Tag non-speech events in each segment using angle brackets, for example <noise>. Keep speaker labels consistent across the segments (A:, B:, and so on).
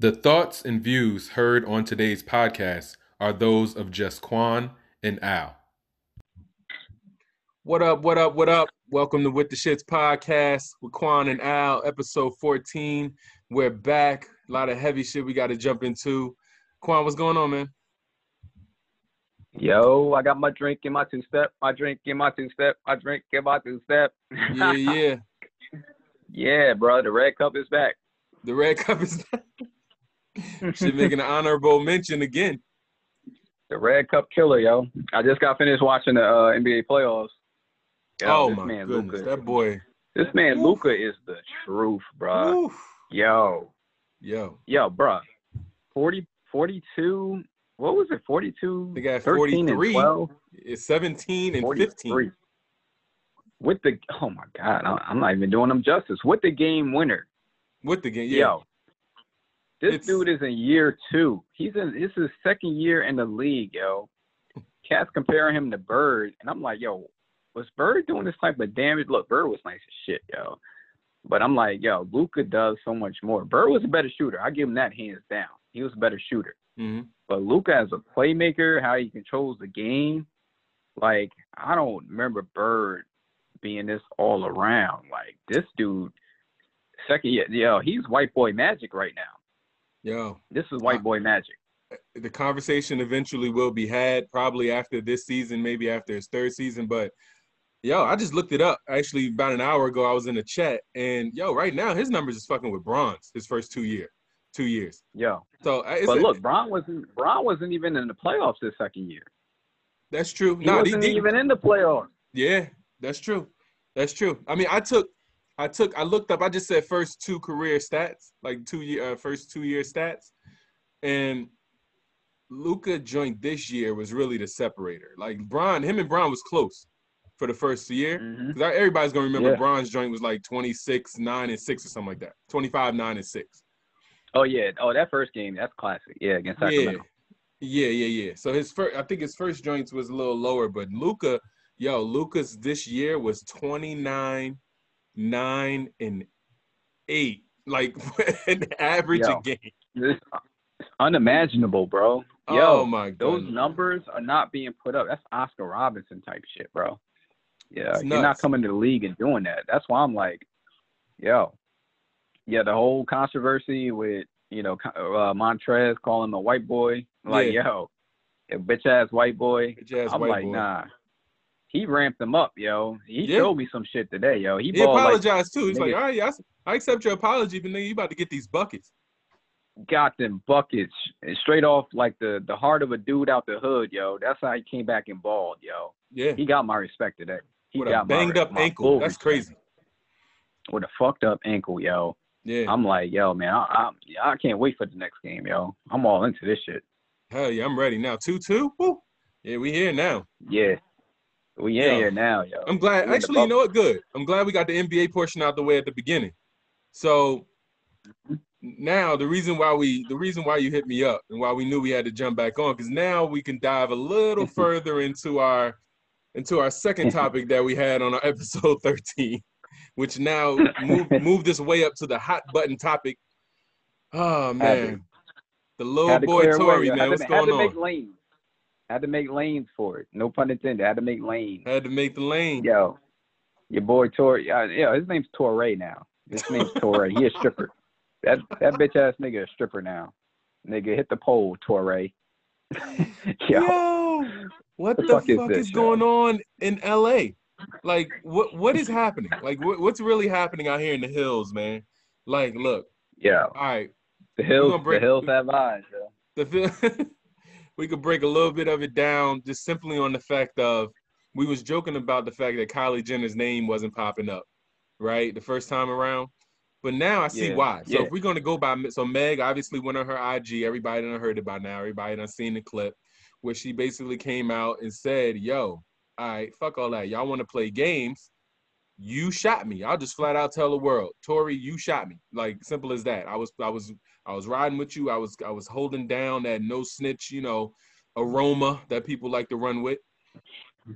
A: The thoughts and views heard on today's podcast are those of just Quan and Al. What up, what up, what up? Welcome to With the Shits podcast with Quan and Al, episode 14. We're back. A lot of heavy shit we got to jump into. Quan, what's going on, man?
B: Yo, I got my drink in my two step, my drink in my two step, my drink in my two step.
A: Yeah, yeah. <laughs>
B: yeah, bro. The red cup is back.
A: The red cup is back. Should make an honorable mention again.
B: The red cup killer, yo. I just got finished watching the uh, NBA playoffs.
A: Yo, oh my man, goodness, Luka, that boy.
B: This man Luka is the truth, bro. Oof. Yo,
A: yo,
B: yo, bro. 40, 42. What was it? 42.
A: They got 43. 12? It's 17 and 43. 15.
B: With the oh my god, I'm not even doing them justice. With the game winner.
A: With the game, yeah. Yo,
B: this it's, dude is in year two. He's in this is his second year in the league, yo. Cats comparing him to Bird, and I'm like, yo, was Bird doing this type of damage? Look, Bird was nice as shit, yo. But I'm like, yo, Luka does so much more. Bird was a better shooter. I give him that hands down. He was a better shooter. Mm-hmm. But Luka as a playmaker, how he controls the game, like I don't remember Bird being this all around. Like this dude, second year, yo, he's white boy magic right now.
A: Yo,
B: this is white boy magic.
A: The conversation eventually will be had, probably after this season, maybe after his third season. But yo, I just looked it up. Actually, about an hour ago, I was in the chat, and yo, right now his numbers is fucking with Bron's. His first two year, two years.
B: Yo.
A: So,
B: uh, but look, Bron wasn't Bron wasn't even in the playoffs this second year.
A: That's true.
B: He wasn't he, even in the playoffs.
A: Yeah, that's true. That's true. I mean, I took I took I looked up. I just said first two career stats, like two year uh, first two year stats, and Luka joint this year was really the separator. Like Bron, him and Bron was close for the first year. Mm-hmm. everybody's gonna remember yeah. Bron's joint was like 26, 9, and 6 or something like that. 25, 9, and 6.
B: Oh yeah. Oh, that first game, that's classic. Yeah, against Sacramento.
A: Yeah, yeah, yeah, yeah. So his first I think his first joints was a little lower, but Luka, yo, Luka's this year was 29, nine, and eight, like <laughs> an average Yo, a game.
B: Unimaginable, bro.
A: Oh Yo, oh my god,
B: those numbers are not being put up. That's Oscar Robinson type shit, bro. Yeah, you're not coming to the league and doing that. That's why I'm like, yo, yeah, the whole controversy with you know uh, Montrezl calling him a white boy. Like, yeah. yo, a bitch ass white boy.
A: Bitch-ass
B: I'm
A: white
B: like,
A: boy.
B: nah he ramped him up, yo. He
A: yeah.
B: showed me some shit today, yo. He,
A: he apologized like, too. He's nigga, like, all right, I, I accept your apology, but then you about to get these buckets.
B: Got them buckets straight off like the the heart of a dude out the hood, yo. That's how he came back and balled, yo.
A: Yeah,
B: he got my respect today. He
A: With
B: got
A: a banged
B: my,
A: up my ankle. That's respect. crazy.
B: With a fucked up ankle, yo.
A: Yeah,
B: I'm like, yo, man, I, I I can't wait for the next game, yo. I'm all into this shit.
A: Hell yeah, I'm ready now. Two two. Yeah, we here now.
B: Yeah, we in yo, here now, yo.
A: I'm glad. We actually, you know what? Good. I'm glad we got the NBA portion out the way at the beginning. So mm-hmm. now the reason why we the reason why you hit me up and why we knew we had to jump back on because now we can dive a little <laughs> further into our into our second <laughs> topic that we had on our episode <laughs> 13, which now moved moved this way up to the hot button topic. Oh man, the little boy Tory, man, what's going on?
B: Had to make lanes for it. No pun intended. Had to make lanes.
A: Had to make the lane.
B: Yo, your boy Tor. Uh, yeah, yeah, his name's Torre now. His <laughs> name's Torre. He a stripper. That that bitch ass nigga a stripper now. Nigga hit the pole, Torre. <laughs>
A: Yo, Yo, what the, the fuck, fuck, is, is going on in LA? Like, what what is happening? Like, what, what's really happening out here in the hills, man? Like, look.
B: Yeah.
A: All right.
B: The hills. Break, the hills have eyes. Yo.
A: The <laughs> we could break a little bit of it down just simply on the fact of we was joking about the fact that Kylie Jenner's name wasn't popping up, right? The first time around. But now I see yeah, why. So yeah. if we're gonna go by so Meg obviously went on her IG, everybody done heard it by now, everybody done seen the clip where she basically came out and said, Yo, all right, fuck all that. Y'all wanna play games you shot me. I'll just flat out tell the world, Tory, you shot me. Like simple as that. I was I was I was riding with you. I was I was holding down that no snitch, you know, aroma that people like to run with. <laughs>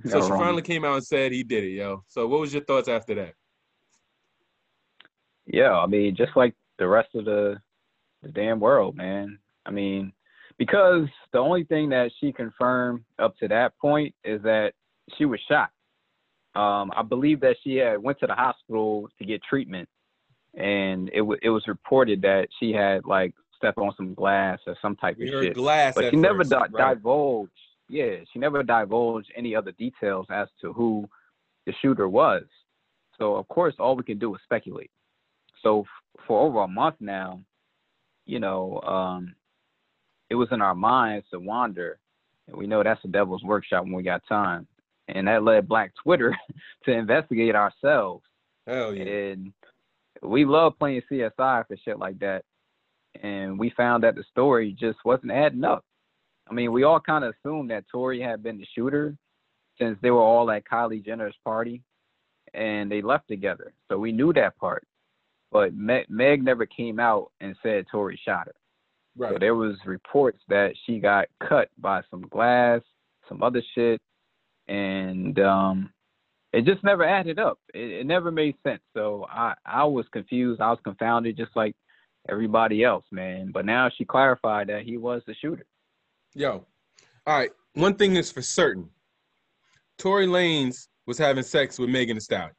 A: So she finally came out and said he did it, yo. So what was your thoughts after that?
B: Yeah, I mean, just like the rest of the the damn world, man. I mean, because the only thing that she confirmed up to that point is that she was shot. Um, I believe that she had went to the hospital to get treatment, and it was it was reported that she had like stepped on some glass or some type of shit.
A: Glass,
B: but she never di- right. divulged. Yeah, she never divulged any other details as to who the shooter was. So of course, all we can do is speculate. So f- for over a month now, you know, um, it was in our minds to wander, and we know that's the devil's workshop when we got time. And that led Black Twitter <laughs> to investigate ourselves.
A: Hell yeah!
B: And we love playing CSI for shit like that. And we found that the story just wasn't adding up. I mean, we all kind of assumed that Tory had been the shooter since they were all at Kylie Jenner's party and they left together. So we knew that part. But Meg, Meg never came out and said Tory shot her. Right. So there was reports that she got cut by some glass, some other shit, and um, it just never added up. It, it never made sense. So I I was confused. I was confounded, just like everybody else, man. But now she clarified that he was the shooter.
A: Yo, all right. One thing is for certain: Tory Lanez was having sex with Megan Thee Stallion.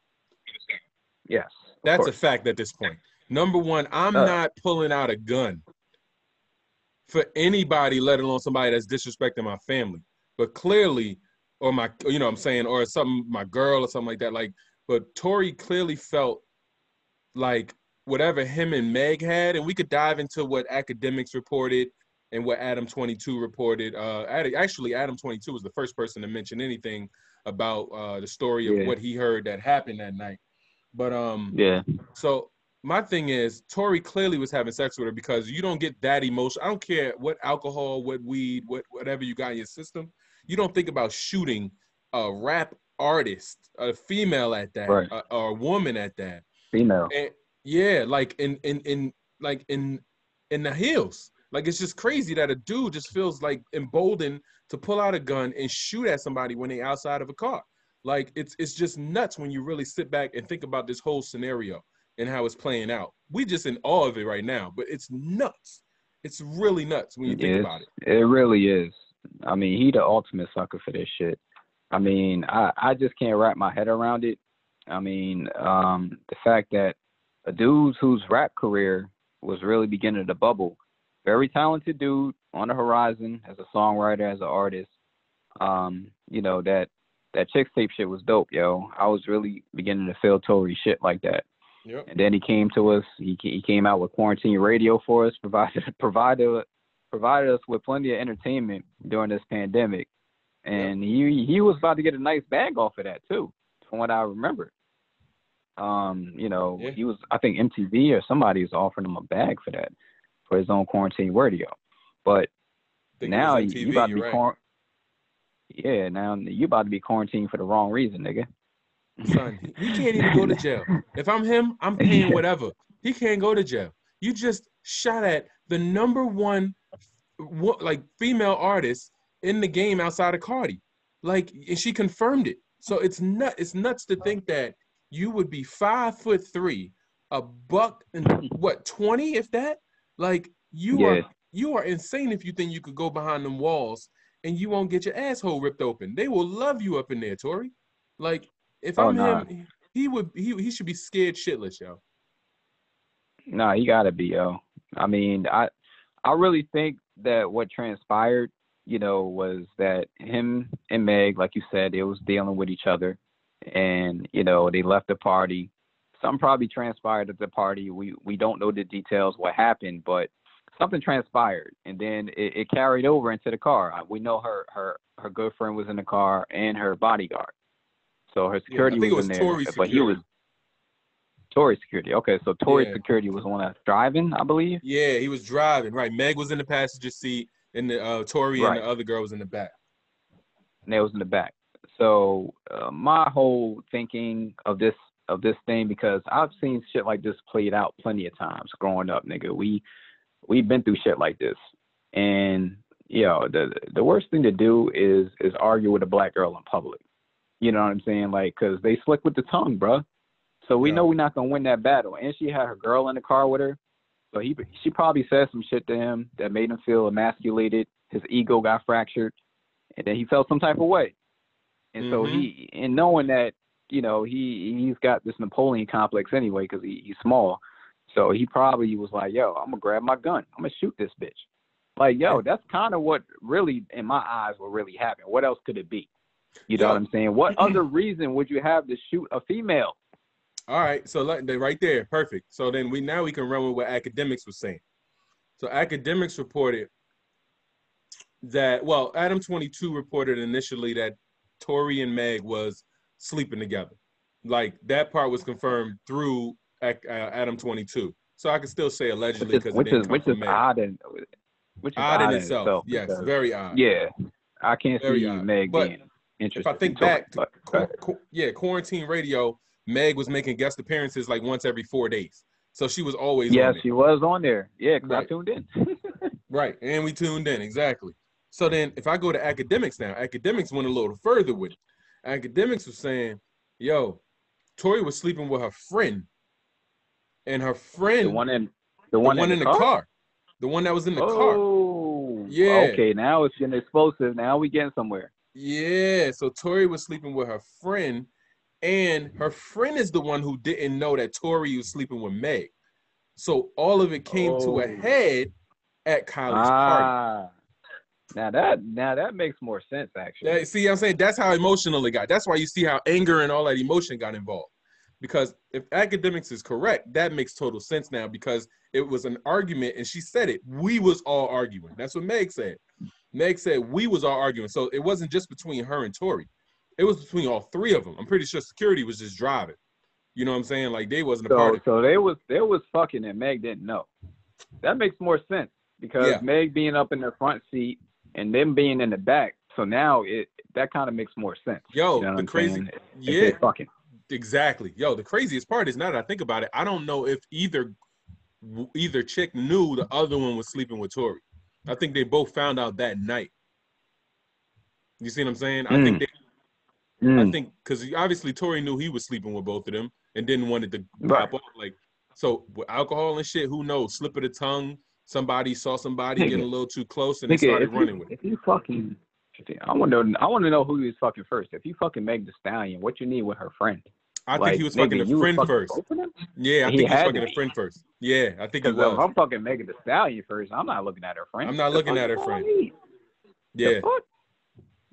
B: Yes.
A: That's course. a fact at this point. Number one, I'm uh, not pulling out a gun for anybody, let alone somebody that's disrespecting my family. But clearly, or my, you know, what I'm saying, or something, my girl or something like that. Like, but Tory clearly felt like whatever him and Meg had, and we could dive into what Akademiks reported and what Adam 22 reported. Uh, actually, Adam 22 was the first person to mention anything about uh, the story of yeah. what he heard that happened that night. But um,
B: yeah.
A: So my thing is, Tory clearly was having sex with her because you don't get that emotion. I don't care what alcohol, what weed, what whatever you got in your system. You don't think about shooting a rap artist, a female at that, right. a, or a woman at that.
B: Female.
A: And, yeah, like in in in like in in the hills. Like it's just crazy that a dude just feels like emboldened to pull out a gun and shoot at somebody when they outside of a car. Like it's it's just nuts when you really sit back and think about this whole scenario and how it's playing out. We just in awe of it right now, but it's nuts. It's really nuts when you think about it.
B: It really is. I mean, he the ultimate sucker for this shit. I mean, I I just can't wrap my head around it. I mean, um, the fact that a dude whose rap career was really beginning to bubble, very talented dude on the horizon as a songwriter, as an artist. Um, you know that that Chixtape shit was dope, yo. I was really beginning to feel Tory shit like that.
A: Yep.
B: And then he came to us. He he came out with quarantine radio for us, provided <laughs> provided provided us with plenty of entertainment during this pandemic. And yep. he he was about to get a nice bag off of that too, from what I remember. Um, you know, yeah. he was I think MTV or somebody was offering him a bag for that, for his own quarantine radio. But now MTV, you about to be right. Yeah, now you about to be quarantined for the wrong reason, nigga.
A: Son, he can't even go to <laughs> jail. If I'm him, I'm paying <laughs> whatever. He can't go to jail. You just shot at the number one, like female artists in the game outside of Cardi. Like, and she confirmed it. So it's nut. It's nuts to think that you would be five foot three, a buck and <laughs> what twenty, if that. Like you yeah. are, you are insane if you think you could go behind them walls and you won't get your asshole ripped open. They will love you up in there, Tory. Like if oh, I'm nah. him, he would he he should be scared shitless, yo.
B: Nah, he gotta be, yo. I mean, I I really think that what transpired, you know, was that him and Meg, like you said, it was dealing with each other, and you know they left the party. Something probably transpired at the party. We we don't know the details what happened, but something transpired, and then it, it carried over into the car. Uh, we know her her her good friend was in the car and her bodyguard, so her security
A: yeah,
B: was,
A: was,
B: in there,
A: security.
B: but he was Tory security. Okay, so Tory yeah. security was the one that's driving, I believe.
A: Yeah, he was driving. Right, Meg was in the passenger seat, and the uh, Tory right. and the other girl was in the back.
B: And they was in the back. So uh, my whole thinking of this of this thing because I've seen shit like this played out plenty of times growing up, nigga. We we've been through shit like this, and you know the the worst thing to do is is argue with a black girl in public. You know what I'm saying? Like, cause they slick with the tongue, bro. So we yeah. know we're not gonna win that battle. And she had her girl in the car with her. So he she probably said some shit to him that made him feel emasculated. His ego got fractured, and then he felt some type of way. And mm-hmm. so he, and knowing that, you know, he he's got this Napoleon complex anyway because he, he's small. So he probably was like, "Yo, I'm gonna grab my gun. I'm gonna shoot this bitch." Like, yo, that's kind of what really, in my eyes, what really happened. What else could it be? You know what I'm saying? What <clears throat> other reason would you have to shoot a female?
A: All right, so let they right there, perfect. So then we now we can run with what Akademiks was saying. So Akademiks reported that well, Adam 22 reported initially that Tory and Meg was sleeping together. Like that part was confirmed through uh, Adam 22. So I can still say allegedly because
B: which is which is odd and which is
A: odd, odd in itself. itself yes, very odd.
B: Yeah, I can't very see odd. Meg but being interested.
A: If I think back, to, but, yeah, quarantine radio Meg was making guest appearances like once every four days. So she was always
B: yeah, she was on there. Yeah, because right. I tuned in. <laughs>
A: right, and we tuned in exactly. So then, if I go to Akademiks now, Akademiks went a little further with it. Akademiks was saying, "Yo, Tory was sleeping with her friend, and her friend,
B: the one in the one,
A: the one in,
B: the,
A: car? car? the one that was in the car. oh, car. Yeah.
B: Okay, now it's getting explosive. Now we getting somewhere.
A: Yeah. So Tory was sleeping with her friend, and her friend is the one who didn't know that Tory was sleeping with Meg. So all of it came oh. to a oh. head at Kylie's ah. party.
B: Now that now that makes more sense actually.
A: Yeah, see, I'm saying that's how emotional it got. That's why you see how anger and all that emotion got involved. Because if Akademiks is correct, that makes total sense now because it was an argument and she said it. We was all arguing. That's what Meg said. Meg said we was all arguing. So it wasn't just between her and Tory. It was between all three of them. I'm pretty sure security was just driving. You know what I'm saying? Like they wasn't a
B: so,
A: part of
B: it. So they was they was fucking and Meg didn't know. That makes more sense because yeah. Meg being up in the front seat and them being in the back. So now it that kind of makes more sense.
A: Yo, you know the crazy, yeah, fucking exactly. Yo, the craziest part is now that I think about it, I don't know if either either chick knew the other one was sleeping with Tory. I think they both found out that night. You see what I'm saying? Mm. I think they Mm. I think because obviously Tory knew he was sleeping with both of them and didn't want it to right. pop off. Like, so with alcohol and shit, who knows? Slip of the tongue. Somebody saw somebody Nigga. getting a little too close and Nigga, they started running
B: you,
A: with
B: it. If you fucking, I want to, I want to know who he was fucking first. If you fucking Meg Thee Stallion, what you need with her friend?
A: I like, think he was fucking a friend fucking first. Yeah, I he think he was fucking a friend first. Yeah, I think he was.
B: If I'm fucking Megan Thee Stallion first, I'm not looking at her friend.
A: I'm not
B: the
A: looking at her friend. Yeah,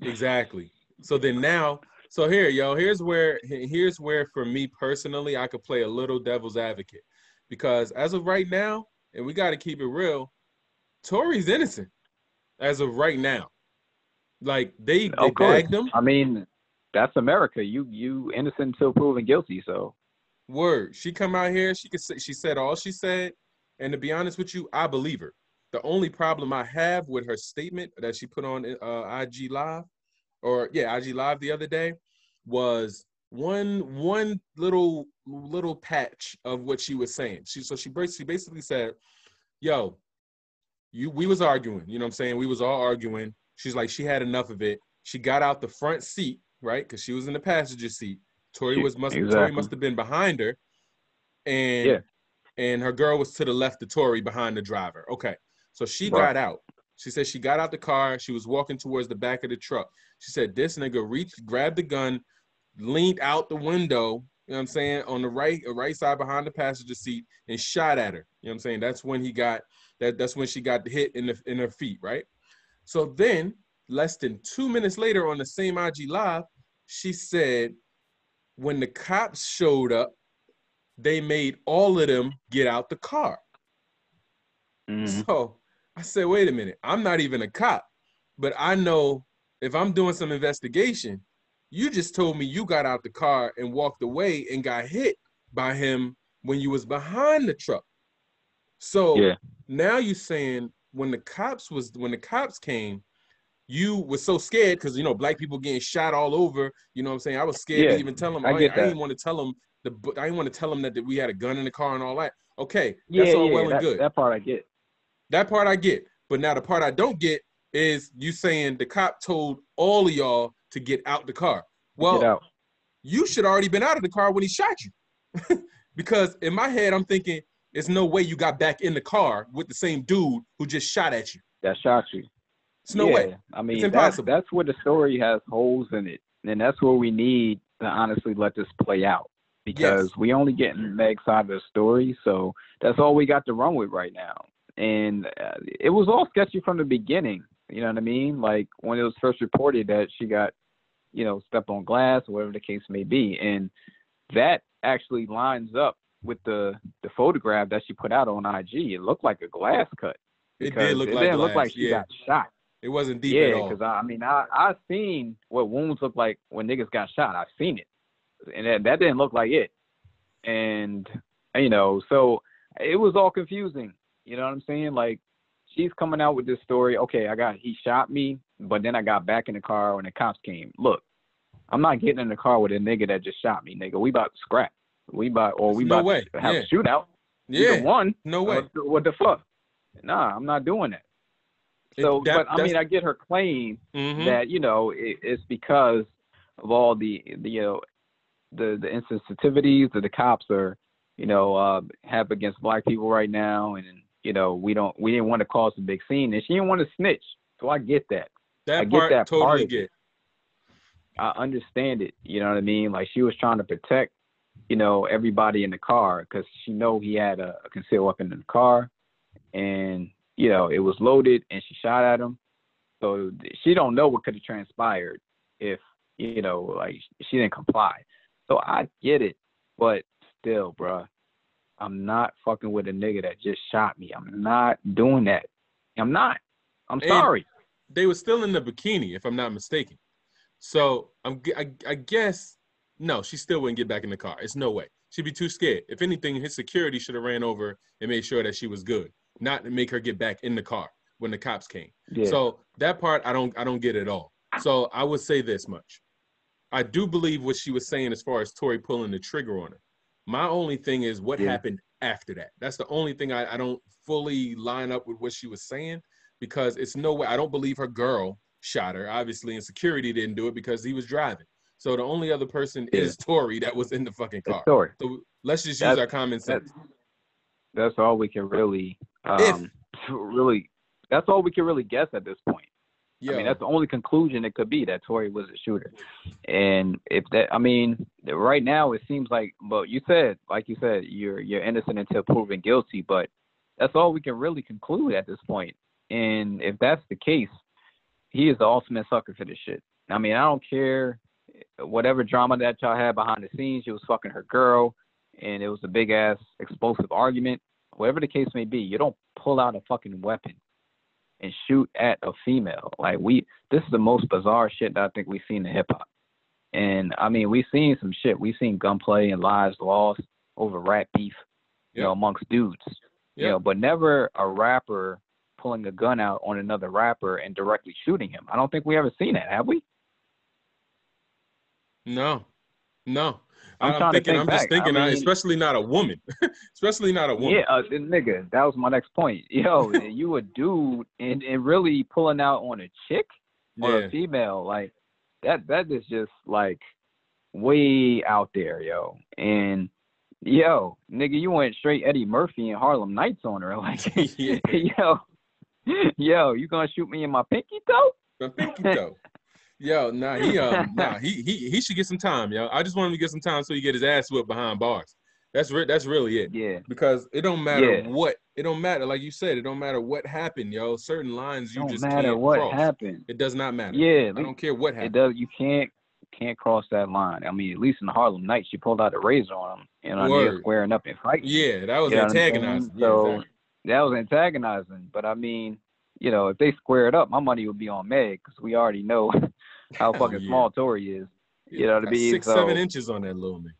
A: exactly. So then now so here, yo, here's where here's where for me personally, I could play a little devil's advocate. Because as of right now, and we gotta keep it real, Tory's innocent as of right now. Like they, they bagged him.
B: I mean, that's America. You you innocent until proven guilty. So
A: word. She come out here, she could say she said all she said. And to be honest with you, I believe her. The only problem I have with her statement that she put on uh, IG Live or yeah, IG Live the other day was one one little little patch of what she was saying. She so she basically basically said, "Yo, you we was arguing. You know what I'm saying? We was all arguing. She's like she had enough of it. She got out the front seat, right? Because she was in the passenger seat. Tory was must exactly. Tory must have been behind her, and yeah. and her girl was to the left of Tory behind the driver. Okay, so she right. got out. She said she got out the car. She was walking towards the back of the truck. She said this nigga reached, grabbed the gun, leaned out the window, you know what I'm saying, on the right right side behind the passenger seat and shot at her. You know what I'm saying? That's when he got that that's when she got hit in the in her feet, right? So then less than two minutes later on the same IG live, she said when the cops showed up, they made all of them get out the car. Mm-hmm. So I said, wait a minute, I'm not even a cop, but I know if I'm doing some investigation, you just told me you got out the car and walked away and got hit by him when you was behind the truck. So yeah. now you're saying when the cops was when the cops came, you was so scared because you know black people getting shot all over. You know what I'm saying? I was scared yeah, to even tell them. I, I, I didn't want to tell them the. I didn't want to tell them that, that we had a gun in the car and all that. Okay, that's yeah, all well
B: and
A: good.
B: That part I get.
A: That part I get. But now the part I don't get is you saying the cop told all of y'all to get out the car. Well, you should already been out of the car when he shot you. <laughs> because in my head, I'm thinking, there's no way you got back in the car with the same dude who just shot at you.
B: That shot you.
A: It's no
B: yeah,
A: way.
B: I mean,
A: It's impossible.
B: That's, that's where the story has holes in it, and that's where we need to honestly let this play out because
A: Yes.
B: we only getting Meg's side of the story, so that's all we got to run with right now. And uh, it was all sketchy from the beginning. You know what I mean? Like when it was first reported that she got, you know, stepped on glass or whatever the case may be, and that actually lines up with the the photograph that she put out on IG. It looked like a glass cut.
A: It did look
B: it
A: like
B: didn't look
A: glass,
B: like she
A: yeah.
B: got shot.
A: It wasn't deep
B: yeah,
A: at all.
B: because I, I mean, I I seen what wounds look like when niggas got shot. I've seen it, and that, that didn't look like it. And you know, so it was all confusing. You know what I'm saying? Like she's coming out with this story. Okay, I got he shot me, but then I got back in the car when the cops came. Look, I'm not getting in the car with a nigga that just shot me, nigga. We about to scrap. We about or we
A: No
B: about
A: way.
B: to have
A: Yeah.
B: a shootout.
A: yeah,
B: Either one.
A: no way.
B: What, what the fuck? Nah, I'm not doing that.
A: It-
B: So,
A: that-
B: but I mean, I get her claim
A: mhm.
B: that you know it, it's because of all the, the you know the the insensitivities that the cops are you know uh, have against black people right now, and you know we don't we didn't want to cause a big scene, and she didn't want to snitch. So I get that.
A: that
B: I get that part
A: totally
B: it.
A: get.
B: I understand it. You know what I mean? Like she was trying to protect, you know, everybody in the car because she know he had a, a concealed weapon in the car, and you know it was loaded, and she shot at him. So she don't know what could have transpired if you know, like she didn't comply. So I get it, but still, bruh, I'm not fucking with a nigga that just shot me. I'm not doing that. I'm not. I'm
A: And-
B: sorry.
A: They were still in the bikini, if I'm not mistaken. So I'm, I, I guess no, she still wouldn't get back in the car. It's no way. She'd be too scared. If anything, his security should have ran over and made sure that she was good, not to make her get back in the car when the cops came.
B: Yeah.
A: So that part I don't I don't get at all. So I would say this much. I do believe what she was saying as far as Tory pulling the trigger on her. My only thing is what
B: Yeah.
A: happened after that. That's the only thing I, I don't fully line up with what she was saying because it's no way I don't believe her girl shot her. Obviously, and security didn't do it because he was driving. So the only other person
B: Yeah.
A: is Tory that was in the fucking car.
B: story.
A: So let's just use our common sense.
B: that's that's all we can really
A: If-
B: um <laughs> really that's all we can really guess at this point.
A: Yeah.
B: I mean that's the only conclusion it could be that Tory was a shooter. And if that I mean right now it seems like but you said like you said you're you're innocent until proven guilty, but that's all we can really conclude at this point. And if that's the case, he is the ultimate sucker for this shit. I mean, I don't care whatever drama that y'all had behind the scenes, she was fucking her girl and it was a big ass explosive argument. Whatever the case may be, you don't pull out a fucking weapon and shoot at a female. Like we this is the most bizarre shit that I think we've seen in hip hop. And I mean we've seen some shit. We've seen gunplay and lives lost over rap beef, you know, amongst dudes. You know, but never a rapper pulling a gun out on another rapper and directly shooting him. I don't think we ever seen that, have we?
A: No, no.
B: I'm
A: thinking.
B: think
A: I'm just
B: back.
A: Thinking. I
B: mean-
A: especially not a woman. <laughs> especially not a woman.
B: Yeah, uh, nigga, that was my next point. <laughs> Yo, <laughs> you a dude and, and really pulling out on a chick or
A: Yeah.
B: a female, like that that is just like way out there, yo. And yo, nigga, you went straight Eddie Murphy and Harlem Nights on her. Like
A: Yeah.
B: yo, yo, you gonna shoot me in my pinky toe?
A: Thank you though. Yo, nah, he um, <laughs> nah, he he he should get some time, yo. I just want him to get some time so he get his ass whipped behind bars. That's re- that's really it.
B: Yeah.
A: Because it don't matter
B: Yeah.
A: what it don't matter, like you said, it don't matter what happened, yo. Certain lines you
B: Don't
A: just
B: matter
A: can't
B: what
A: cross.
B: happened.
A: It does not matter.
B: Yeah,
A: I don't care what happened.
B: it does. You can't can't cross that line. I mean, at least in the Harlem Nights, she pulled out a razor on him, and on there squaring up and fighting.
A: Yeah, that was
B: You know I'm saying?
A: antagonizing. Yeah,
B: So
A: exactly.
B: that was antagonizing. But I mean, you know, if they squared up, my money would be on Meg because we already know <laughs> how fucking
A: yeah.
B: small Tory is. You know
A: to
B: be
A: Six,
B: So-
A: seven inches on that little man.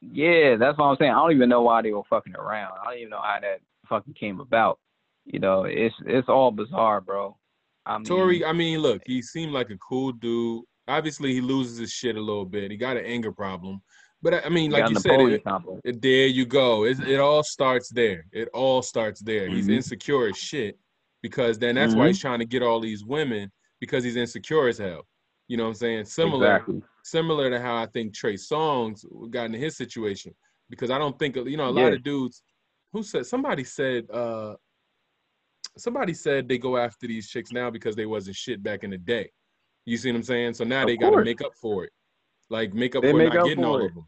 B: Yeah, that's what I'm saying. I don't even know why they were fucking around. I don't even know how that fucking came about. You know, it's it's all bizarre, bro. I mean,
A: Tory, I mean, look, he seemed like a cool dude. Obviously, he loses his shit a little bit. He got an anger problem. But I mean, like you said, it, it- there you go. It, it all starts there. It all starts there. He's
B: Mhm.
A: insecure as shit because then that's why
B: Mhm.
A: he's trying to get all these women because he's insecure as hell. You know what I'm saying? Similar,
B: Exactly.
A: similar to how I think Trey Songz got into his situation because I don't think you know a lot
B: Yeah.
A: of dudes. who said somebody said uh somebody said they go after these chicks now because they wasn't shit back in the day. You see what I'm saying? So now
B: Of
A: they got to make up for it. Like make up
B: They
A: for
B: make
A: not getting
B: for
A: all
B: it.
A: of them.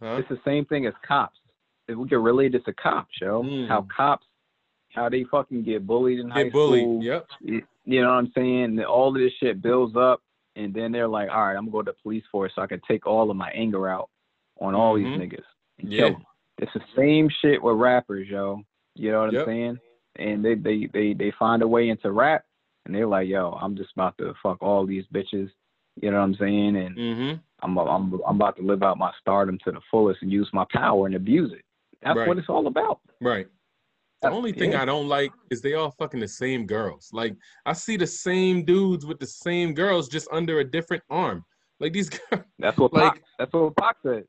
A: Huh?
B: It's the same thing as cops. If we can relate it to cops, yo.
A: Mm.
B: How cops, how they fucking get bullied in high
A: Get bullied.
B: school.
A: Yep.
B: You you know what I'm saying? All of this shit builds up, and then they're like, all right, I'm going to go to the police force so I can take all of my anger out on all
A: Mhm.
B: these niggas and
A: Yeah.
B: kill them. It's the same shit with rappers, yo. You know what
A: Yep.
B: I'm saying? And they, they they they find a way into rap, and they're like, yo, I'm just about to fuck all these bitches. You know what I'm saying? And
A: Mm-hmm.
B: I'm I'm I'm about to live out my stardom to the fullest and use my power and abuse it. That's
A: Right.
B: what it's all about.
A: Right. The only thing
B: yeah.
A: I don't like is they all fucking the same girls. Like I see the same dudes with the same girls just under a different arm. Like these <laughs> girls,
B: That's what
A: Like-
B: Pac, that's what Pac said.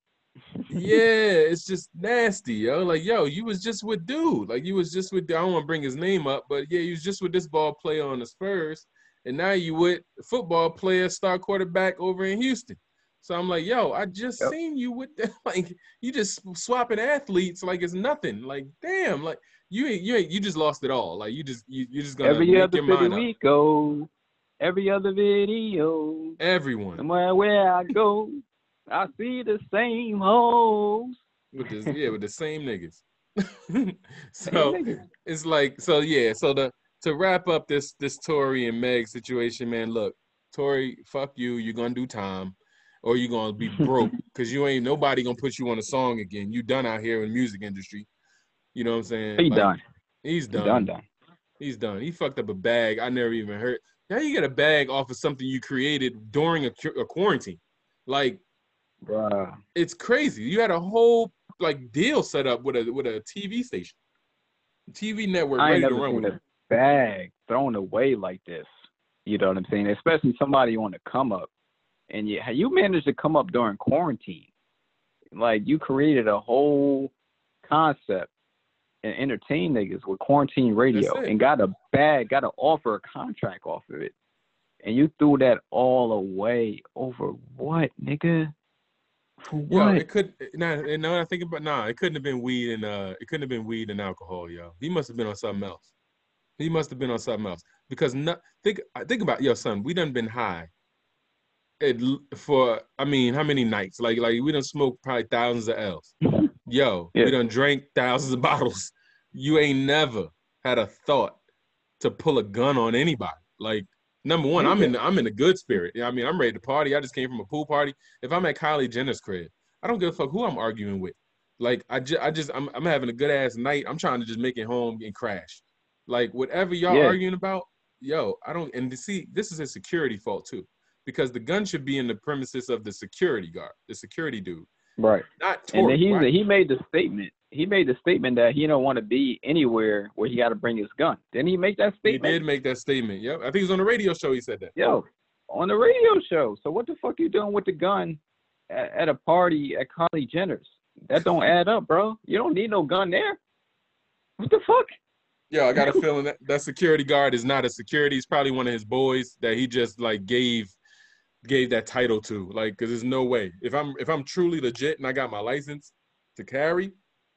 A: yeah, <laughs> it's just nasty, yo. Like, yo, you was just with dude. Like you was just with I don't want to bring his name up, but yeah, you was just with this ball player on the Spurs, and now you with football player, star quarterback over in Houston. So I'm like, yo, I just
B: Yep.
A: seen you with the, <laughs> like you just swapping athletes like it's nothing. Like, damn, like you ain't you ain't you just lost it all. Like you just you you just gonna
B: Every other
A: your
B: video we go, every other video,
A: Everyone
B: somewhere where I go, I see the same hoes.
A: with this yeah with the same niggas. <laughs>
B: Same
A: so
B: niggas.
A: it's like so yeah so the to wrap up this this Tory and Meg situation man look Tory fuck you you're gonna do time or you're gonna be broke <laughs> because you ain't nobody gonna put you on a song again you done out here in the music industry you know what I'm saying
B: He
A: Like,
B: done.
A: he's
B: He
A: done
B: done done.
A: he's done he fucked up a bag I never even heard how you get a bag off of something you created during a, a quarantine like
B: Bruh.
A: it's crazy you had a whole like deal set up with a with a TV station TV network
B: I
A: ready to run with it.
B: bag thrown away like this. You know what I'm saying? Especially somebody on the come up. And you you managed to come up during quarantine. Like you created a whole concept and entertain niggas with quarantine radio and got a bag, got to offer a contract off of it. And you threw that all away over what, nigga? For
A: Yo,
B: what?
A: it could now. and Now I think about nah, it couldn't have been weed and uh, it couldn't have been weed and alcohol, yo. He must have been on something else. He must have been on something else because not think I think about yo son. We done been high. It, for I mean, how many nights? Like like we done smoked probably thousands of L's. <laughs> Yo,
B: Yeah.
A: we done drank thousands of <laughs> bottles. You ain't never had a thought to pull a gun on anybody. Like number one, I'm in the, I'm in a good spirit. Yeah, I mean, I'm ready to party. I just came from a pool party. If I'm at Kylie Jenner's crib, I don't give a fuck who I'm arguing with. Like I just I just I'm I'm having a good ass night. I'm trying to just make it home and crash. Like whatever y'all
B: Yeah.
A: arguing about, yo, I don't and to see this is a security fault too. Because the gun should be in the premises of the security guard, the security dude,
B: Right.
A: not
B: And
A: Tory.
B: then he made the statement. He made the statement that he don't want to be anywhere where he got to bring his gun. Didn't he make that statement?
A: he did make that statement. Yep. I think he was on the radio show. He said that.
B: Yo, on the radio show. So what the fuck you doing with the gun at, at a party at Kylie Jenner's? That don't <laughs> add up, bro. You don't need no gun there. What the fuck?
A: Yo, I got a <laughs> feeling that that security guard is not a security. He's probably one of his boys that he just like gave gave that title to. Like, cause there's no way. If I'm if I'm truly legit and I got my license to carry,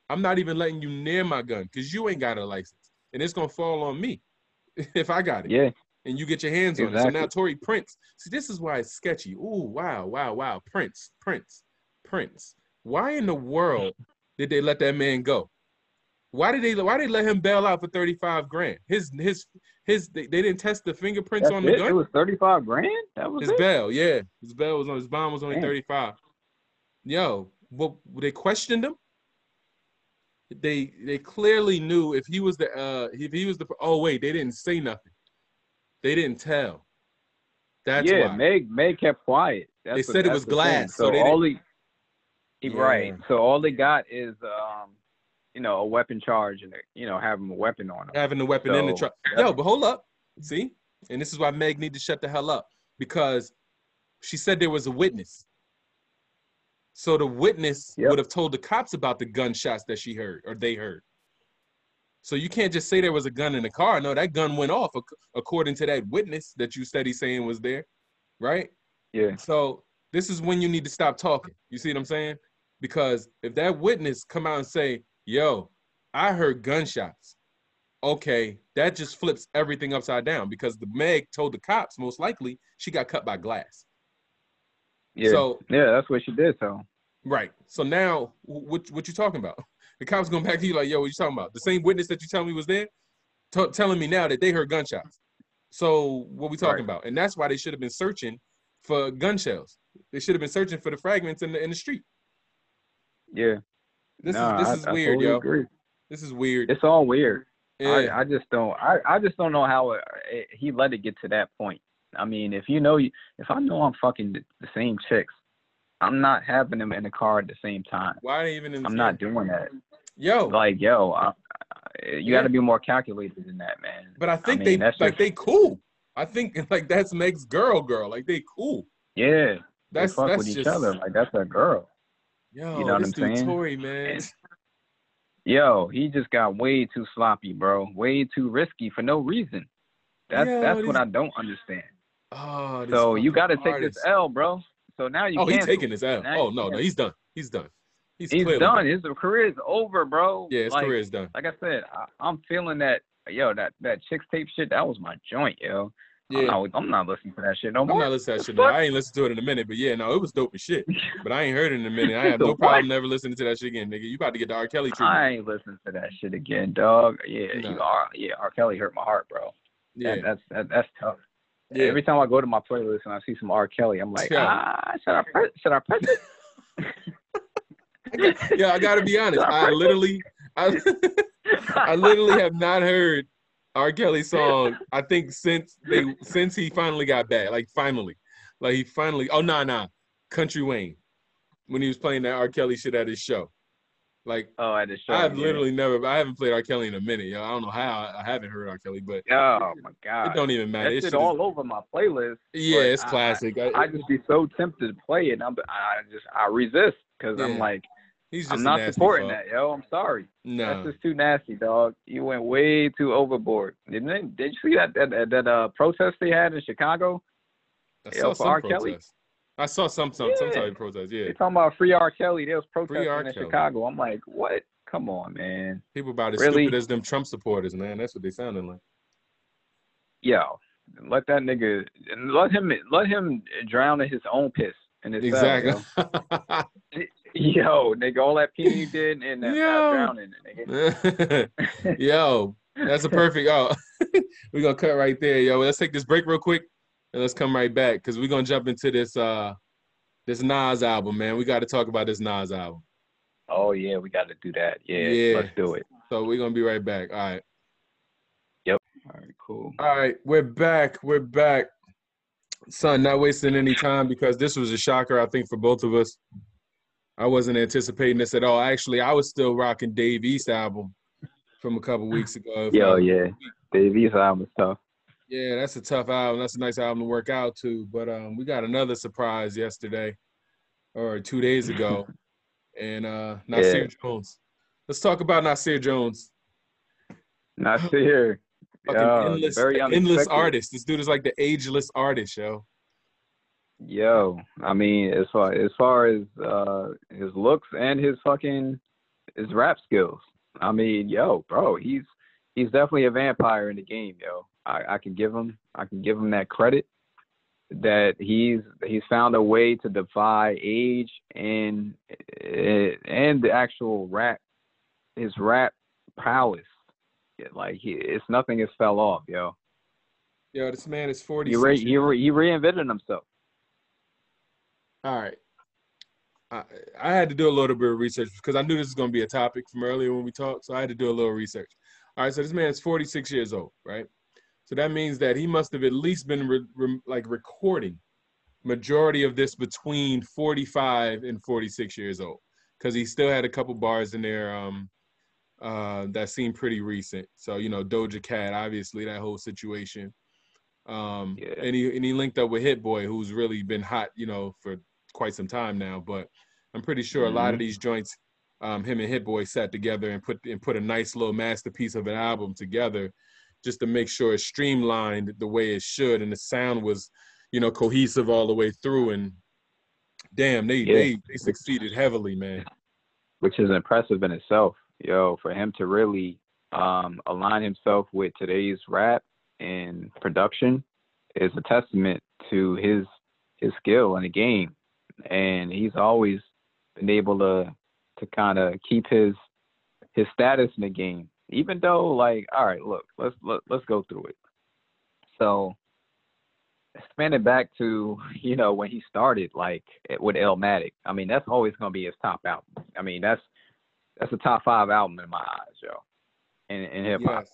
A: I'm not even letting you near my gun because you ain't got a license, and it's gonna fall on me <laughs> if I got it.
B: Yeah,
A: and you get your hands on it. So now Tory Prince. See, this is why it's sketchy. Ooh, wow, wow, wow. Prince, Prince, Prince. Why in the world did they let that man go? Why did they why did they let him bail out for 35 grand? His his his they, they didn't test the fingerprints
B: that's
A: on the
B: It
A: gun.
B: It was thirty five grand. That was
A: His
B: it.
A: bail, yeah. His bail was on his bond was only
B: Damn.
A: 35. Yo, what they questioned him? They they clearly knew if he was the uh if he was the oh wait, they didn't say nothing. They didn't tell. That's
B: yeah,
A: why.
B: Meg Meg kept quiet. That's
A: They
B: what-
A: said it was
B: the thing.
A: glass, so
B: So,
A: they
B: all he, he
A: Yeah.
B: right. So all they got is um, you know, a weapon charge and you know having a weapon on him.
A: having the weapon in the truck. Yo, but hold up. See? And this is why Meg need to shut the hell up because she said there was a witness. So the witness
B: Yep.
A: would have told the cops about the gunshots that she heard or they heard. So you can't just say there was a gun in the car. No, that gun went off according to that witness that you said he's saying was there, right?
B: Yeah.
A: So this is when you need to stop talking. You see what I'm saying? Because if that witness come out and say, "Yo, I heard gunshots. Okay, that just flips everything upside down because the Meg told the cops most likely she got cut by glass.
B: Yeah. So yeah, that's what she did. So
A: right. So now, what what you talking about? <laughs> The cops going back to you like, yo, what you talking about? The same witness that you tell me was there, t- telling me now that they heard gunshots. So what we talking right. about? And that's why they should have been searching for gun shells. They should have been searching for the fragments in the in the street.
B: Yeah.
A: This nah, is this is I, weird, I totally yo. Agree. This is weird.
B: It's all weird. Yeah. I, I just don't. I, I just don't know how it, it, he let it get to that point. I mean, if you know, if I know I'm fucking the, same chicks, I'm not having them in the car at the same time.
A: Why even?
B: I'm not doing that.
A: Yo,
B: like yo, I, you yeah. got to be more calculated than that, man.
A: But I think I mean, they like just, they cool. I think <laughs> like that's Meg's girl, girl. Like they cool.
B: Yeah, that's they fuck that's with just, each other. Like that's a girl.
A: Yo, you know what I'm saying? Tory, man.
B: Yo, he just got way too sloppy, bro. Way too risky for no reason. That's Yo, that's what I don't understand.
A: Oh,
B: so you got to take this L, bro. So now you.
A: Oh, he's taking this L. Now oh no, no, he's done. He's done.
B: He's, he's done. done. His career is over, bro.
A: Yeah, his
B: like,
A: career is done.
B: Like I said, I, am feeling that. Yo, that that Chixtape shit. That was my joint, yo. Yeah. I'm not, I'm not listening to that shit no more.
A: I'm not listening to that shit. No. I ain't listened to it in a minute, but yeah, no, it was dope as shit. <laughs> But I ain't heard it in a minute. I have no problem never listening to that shit again, nigga. You about to get the R. Kelly treatment.
B: I ain't listening to that shit again, dog. Yeah, no. you are. Yeah, R. Kelly hurt my heart, bro. Yeah, that, that's that, that's tough. Yeah. Every time I go to my playlist and I see some R. Kelly, I'm like, yeah. ah, should I press? Should I press
A: it? <laughs> yeah, I gotta be <laughs> honest. I literally, I, I literally have not heard R. Kelly song. I think since they since he finally got back, like finally, like he finally. Oh nah nah, Country Wayne, when he was playing that R. Kelly shit at his show. Like
B: oh, at the show.
A: I've yeah. literally never. I haven't played R. Kelly in a minute. Yo, I don't know how I haven't heard R. Kelly, but
B: oh my god,
A: it don't even matter.
B: It's all over my playlist.
A: Yeah, it's classic.
B: I, I, I, just be so tempted to play it. I'm, I just I resist because yeah. I'm like He's I'm not supporting that, yo. I'm sorry. No, that's just too nasty, dog. You went way too overboard. Didn't they, did you see that that, that uh, protest they had in Chicago?
A: I saw some R. Kelly. I saw some some yeah. some type of protest. Yeah,
B: they talking about free R. Kelly. They was protesting in Chicago. I'm like, what? Come on, man.
A: People about as really? stupid as them Trump supporters, man. That's what they sounding like.
B: Yo, let that nigga let him let him drown in his own piss. And his exactly. <laughs> <laughs> Yo, nigga, all that peeing you did and that Yo. drowning, nigga. <laughs>
A: yo, that's a perfect. Oh, <laughs> we're gonna cut right there, yo. Let's take this break real quick and let's come right back because we're gonna jump into this uh this Nas album, man. We got to talk about this Nas album.
B: Oh yeah, we got to do that. Yeah, yeah, let's do it.
A: So we're gonna be right back. All right.
B: Yep. All right. Cool.
A: All right, we're back. We're back. Son, not wasting any time because this was a shocker, I think, for both of us. I wasn't anticipating this at all. Actually, I was still rocking Dave East album from a couple weeks ago.
B: Yo, yeah, Dave East album is tough.
A: Yeah, that's a tough album. That's a nice album to work out to. But um, we got another surprise yesterday, or two days ago, <laughs> and uh, Nasir yeah. Jones. Let's talk about Nasir Jones.
B: Nasir,
A: yo, endless, very endless artist. This dude is like the ageless artist, yo.
B: Yo, I mean, as far as far as uh, his looks and his fucking his rap skills, I mean, yo, bro, he's he's definitely a vampire in the game, yo. I, I can give him I can give him that credit that he's he's found a way to defy age and and the actual rap his rap prowess. Like he, it's nothing has fell off, yo.
A: Yo, this man is forty.
B: He re, he, re, he reinvented himself.
A: All right. I, I had to do a little bit of research because I knew this was going to be a topic from earlier when we talked. So I had to do a little research. All right. So this man's 46 years old, right? So that means that he must have at least been re, re, like recording majority of this between 45 and 46 years old because he still had a couple bars in there um, uh, that seemed pretty recent. So, you know, Doja Cat, obviously, that whole situation. Um, yeah. and he and he linked up with Hit Boy, who's really been hot, you know, for quite some time now. But I'm pretty sure mm-hmm. a lot of mm-hmm. these joints, um, him and Hit Boy sat together and put and put a nice little masterpiece of an album together, just to make sure it's streamlined the way it should, and the sound was, you know, cohesive all the way through. And damn, they yeah. they they succeeded heavily, man.
B: Which is impressive in itself. yo, for him to really um, align himself with today's rap and production is a testament to his his skill in the game, and he's always been able to to kind of keep his his status in the game. Even though, like, all right, look, let's let, let's go through it. So, expanding back to you know when he started, like with Illmatic. I mean, that's always gonna be his top album. I mean, that's that's a top five album in my eyes, yo, in, in hip hop. Yes.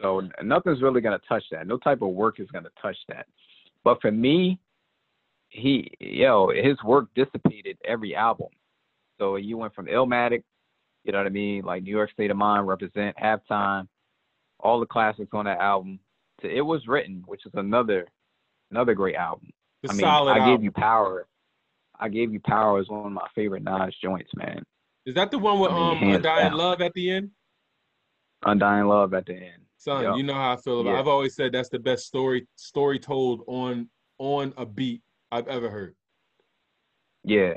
B: So nothing's really gonna touch that. No type of work is gonna touch that. But for me, he, yo, his work dissipated every album. So you went from Illmatic, you know what I mean, like New York State of Mind, Represent, Halftime, all the classics on that album. To It Was Written, which is another another great album.
A: I mean, I
B: album. gave you power. I gave you power as one of my favorite Nas joints, man.
A: Is that the one with I mean, um Undying down. Love at the end?
B: Undying Love at the end.
A: Son, yep. you know how I feel about. Yeah. I've always said that's the best story story told on on a beat I've ever heard.
B: Yeah,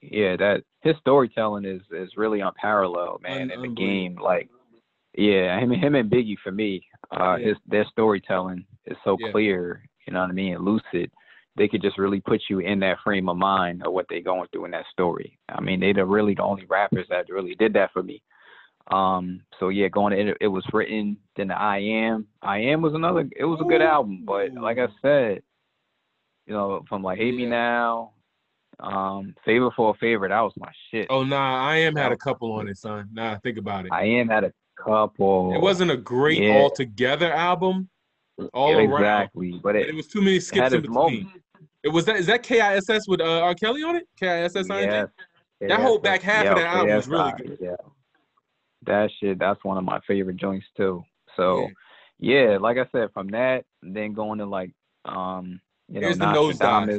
B: yeah. That his storytelling is is really unparalleled, man. In the game, like, yeah, him him and Biggie for me, uh, yeah. his their storytelling is so yeah. clear. You know what I mean? Lucid. They could just really put you in that frame of mind of what they're going through in that story. I mean, they're really the only rappers that really did that for me. Um, so yeah, going to it, it was written. Then the I Am, I Am was another. It was a good album, but like I said, you know, from like Hate Me Now, um, Favor for a Favor, that was my shit.
A: Oh nah, I Am had a couple on it, son. Nah, think about it.
B: I Am had a couple.
A: It wasn't a great yeah. altogether album, all yeah, around. Exactly,
B: but it,
A: it, was too many skips in between. Moment. It was that. Is that KISS with uh, R. Kelly on it? KISS. Yeah. That whole back half of that album was really good.
B: Yeah that shit that's one of my favorite joints too. So yeah, yeah like I said, from that then going to like um you know,
A: Here's the nose. Uh,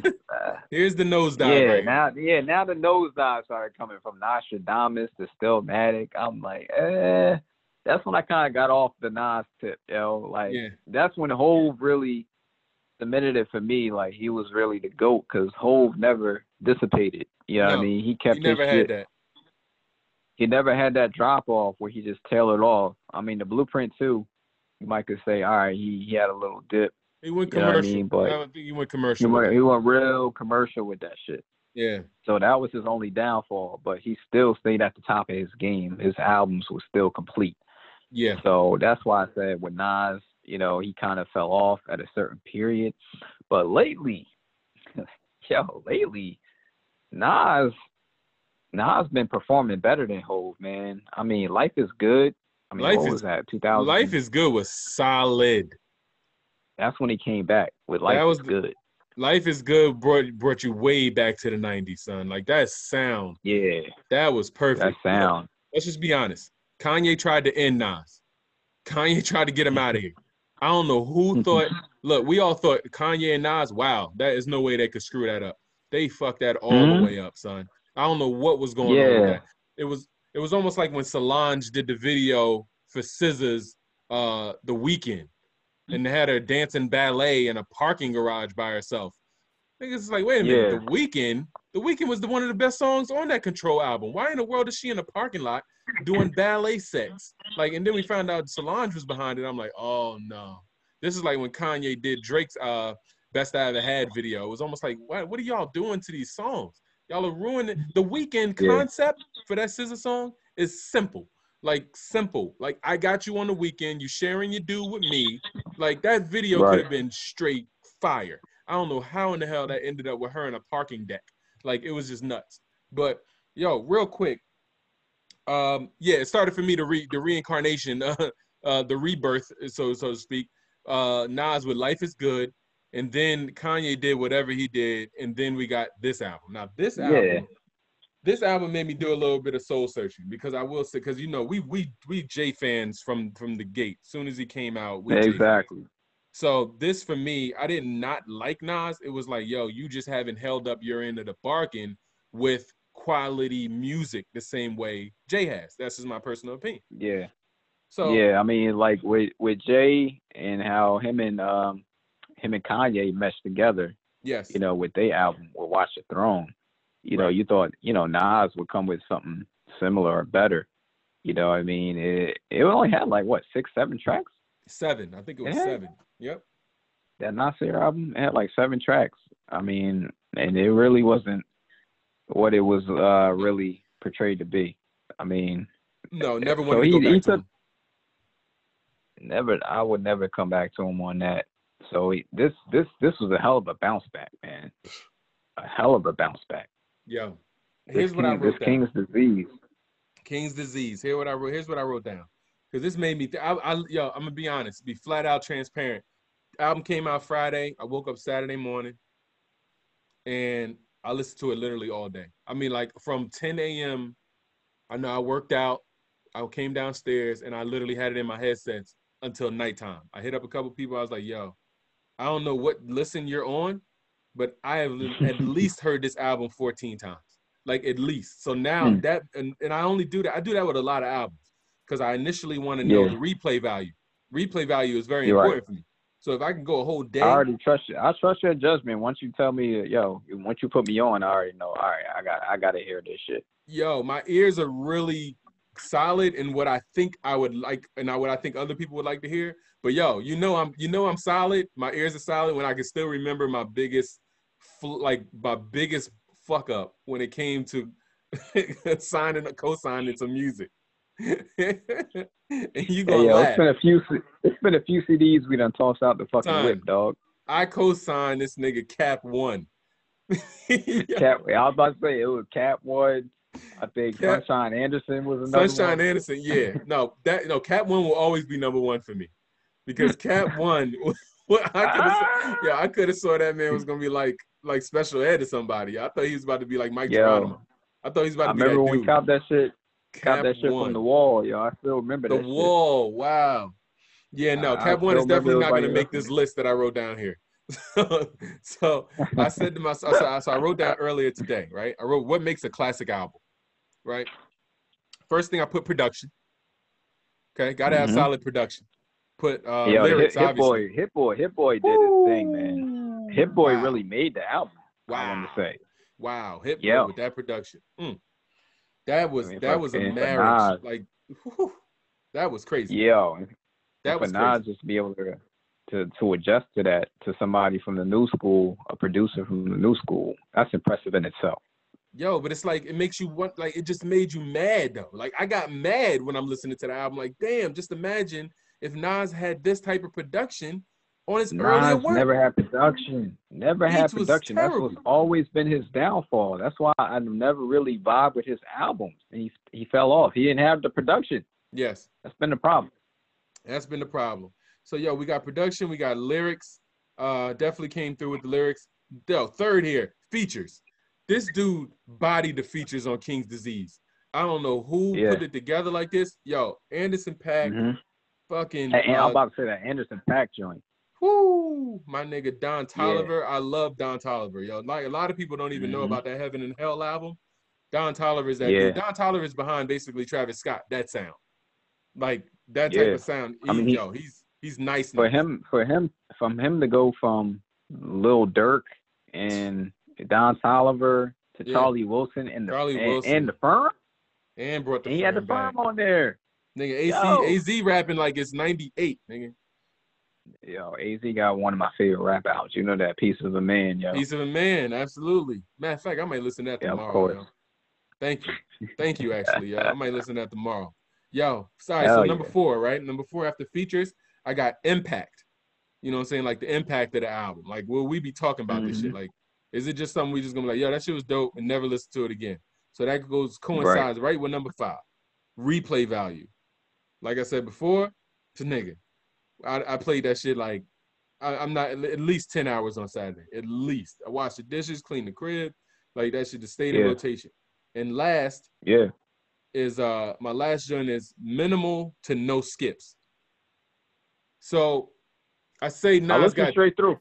A: <laughs> Here's the nose dive.
B: Yeah,
A: right
B: now yeah, now the nose dive started coming from Nastradamus to Stillmatic. I'm like, eh. That's when I kind of got off the Nas tip, yo. Like yeah. that's when Hove really cemented it for me. Like he was really the goat because Hove never dissipated. You know no, what I mean? He kept. He
A: never
B: had
A: shit.
B: that he never had that drop off where he just tailored off. I mean, the blueprint too. You might could say, all right, he, he had a little dip.
A: He went commercial. I mean? But I don't think he went commercial.
B: He went, he went real commercial with that shit.
A: Yeah.
B: So that was his only downfall, but he still stayed at the top of his game. His albums were still complete.
A: Yeah.
B: So that's why I said with Nas, you know, he kind of fell off at a certain period. But lately, <laughs> yo, lately, Nas Nas been performing better than Hove, man. I mean, life is good. I mean, life is at 2000.
A: Life is good was solid.
B: That's when he came back with life that was good.
A: Life is good brought brought you way back to the 90s, son. Like that sound.
B: Yeah.
A: That was perfect.
B: That sound.
A: Let's just be honest. Kanye tried to end Nas. Kanye <laughs> tried to get him out of here. I don't know who <laughs> thought. look, we all thought Kanye and Nas. Wow, that is no way they could screw that up. They fucked that all mm-hmm. the way up, son. I don't know what was going yeah. on with that. It was it was almost like when Solange did the video for SZA's uh the Weekend and had her dancing ballet in a parking garage by herself. It's like, wait a minute, yeah. the weekend. the weekend was the one of the best songs on that Ctrl album. Why in the world is she in a parking lot doing ballet sex? Like, and then we found out Solange was behind it. I'm like, oh no. This is like when Kanye did Drake's uh Best I Ever Had video. It was almost like, what, what are y'all doing to these songs? Y'all are ruining the weekend concept yeah. for that SZA song is simple. Like simple. Like I got you on the weekend, you sharing your dude with me. Like that video right. could have been straight fire. I don't know how in the hell that ended up with her in a parking deck. Like it was just nuts. But yo, real quick, um, yeah, it started for me to read the reincarnation, <laughs> uh, uh, the rebirth, so so to speak. Uh, Nas with "Life Is Good," and then Kanye did whatever he did, and then we got this album. Now this album, yeah. This album made me do a little bit of soul searching because I will say, because you know we we we Jay fans from from the gate. Soon as he came out,
B: exactly.
A: So this for me, I did not like Nas. It was like, yo, you just haven't held up your end of the bargain with quality music the same way Jay has. That's just my personal opinion.
B: Yeah. So yeah, I mean, like with with Jay and how him and um him and Kanye meshed together.
A: Yes.
B: You know, with their album with Watch the Throne. You know, you thought, you know, Nas would come with something similar or better. You know, I mean, it it only had like what six, seven tracks.
A: Seven, I think it was yeah. seven. Yep.
B: That Nasir album had like seven tracks. I mean, and it really wasn't what it was uh really portrayed to be. I mean,
A: no, never want so to he, go back to him.
B: Never, I would never come back to him on that. So he, this this this was a hell of a bounce back, man. A hell of a bounce back.
A: Yo, here's what I wrote
B: this down. King's disease.
A: King's disease. Here what I wrote. Here's what I wrote down. Cause this made me. Th- I, I, yo, I'm gonna be honest. Be flat out transparent. Album came out Friday. I woke up Saturday morning, and I listened to it literally all day. I mean, like from 10 a.m. I know I worked out. I came downstairs and I literally had it in my headsets until nighttime. I hit up a couple people. I was like, "Yo, I don't know what listen you're on, but I have at <laughs> least heard this album 14 times, like at least." So now mm. that and, and I only do that. I do that with a lot of albums because I initially want to know yeah. the replay value. Replay value is very you're important right. for me. So if I can go a whole day,
B: I already trust you. I trust your judgment. Once you tell me, yo, once you put me on, I already know. All right, I got, I got to hear this shit.
A: Yo, my ears are really solid in what I think I would like, and what I think other people would like to hear. But yo, you know, I'm, you know, I'm solid. My ears are solid when I can still remember my biggest, like my biggest fuck up when it came to <laughs> signing, a co-signing some music. <laughs> and you gonna hey, yo,
B: laugh. It's been a few. It's been a few CDs we done tossed out the fucking Time. whip, dog.
A: I co-signed this nigga Cap One. <laughs>
B: Cap. I was about to say it was Cap One. I think Cap, Sunshine Anderson was another.
A: Sunshine
B: one.
A: Anderson, yeah. No, that no Cap One will always be number one for me because Cap One. I could yeah, I could have saw that man was gonna be like like special ed to somebody. I thought he was about to be like Mike Yo, Geronimo. I thought he was about to I
B: be remember
A: that
B: when we caught that shit Cap that shit one. from the wall, yo. I still remember
A: the
B: that. The
A: wall, shit. wow. Yeah, no, Cap One is definitely not going to make this list that I wrote down here. <laughs> so I said to myself, so I, so I wrote down earlier today, right? I wrote what makes a classic album, right? First thing I put production. Okay, got to have mm-hmm. solid production. Put uh, Yo, lyrics.
B: Hit, Hit Boy, Hit Boy, Hit Boy did his thing, man. Hit Boy wow. really made the album. Wow. I want to say.
A: Wow, Hit Boy with that production. Mm. That was I mean, that was a marriage. Like whew, that was crazy.
B: Yeah.
A: That was
B: Nas just be able to to to adjust to that to somebody from the new school, a producer from the new school. That's impressive in itself.
A: Yo, but it's like it makes you want like it just made you mad though. Like I got mad when I'm listening to the album. Like, damn, just imagine if Nas had this type of production on his Nas earlier work.
B: Never had production. Never had production. That's what's always been his downfall. That's why I never really vibe with his albums. And he he fell off. He didn't have the production.
A: Yes.
B: That's been the problem.
A: That's been the problem. So yo, we got production, we got lyrics. Uh definitely came through with the lyrics. Yo, third here, features. This dude bodied the features on King's Disease. I don't know who yeah. put it together like this. Yo, Anderson .Paak, mm-hmm. Fucking.
B: And, uh, I'm about to say that Anderson .Paak joint.
A: Woo, my nigga Don Toliver. Yeah. I love Don Toliver, yo. Like a lot of people don't even mm-hmm. know about that Heaven and Hell album. Don Toliver is that yeah. dude. Don Toliver is behind basically Travis Scott. That sound, like that type yeah. of sound. He, I mean, he, yo, he's he's nice.
B: For him, for him, from him to go from Lil Durk and Don Toliver to. Charlie Wilson and the Charlie and, Wilson. and the firm.
A: And brought the
B: and he had the firm
A: back.
B: on there.
A: Nigga, AC, AZ rapping like it's 98, nigga.
B: Yo, Az got one of my favorite rap albums. You know that Piece of a Man, yo.
A: Piece of a Man, absolutely. Matter of fact, I might listen to that yeah, tomorrow. Of course. Yo. Thank you. Thank you, actually, yo. I might listen to that tomorrow. Yo, sorry. Hell so number yeah. four, right? Number four after features, I got impact. You know what I'm saying? Like the impact of the album. Like, will we be talking about mm-hmm. this shit? Like, is it just something we just gonna be like, yo, that shit was dope and never listen to it again? So that goes coincides right, right with number five. Replay value. Like I said before, to nigga. I, I played that shit like I, am not at least 10 hours on Saturday. At least. I wash the dishes, clean the crib. Like that shit just stayed in rotation. And last,
B: yeah,
A: is uh my last joint is minimal to no skips. So I say Nas
B: I got straight through.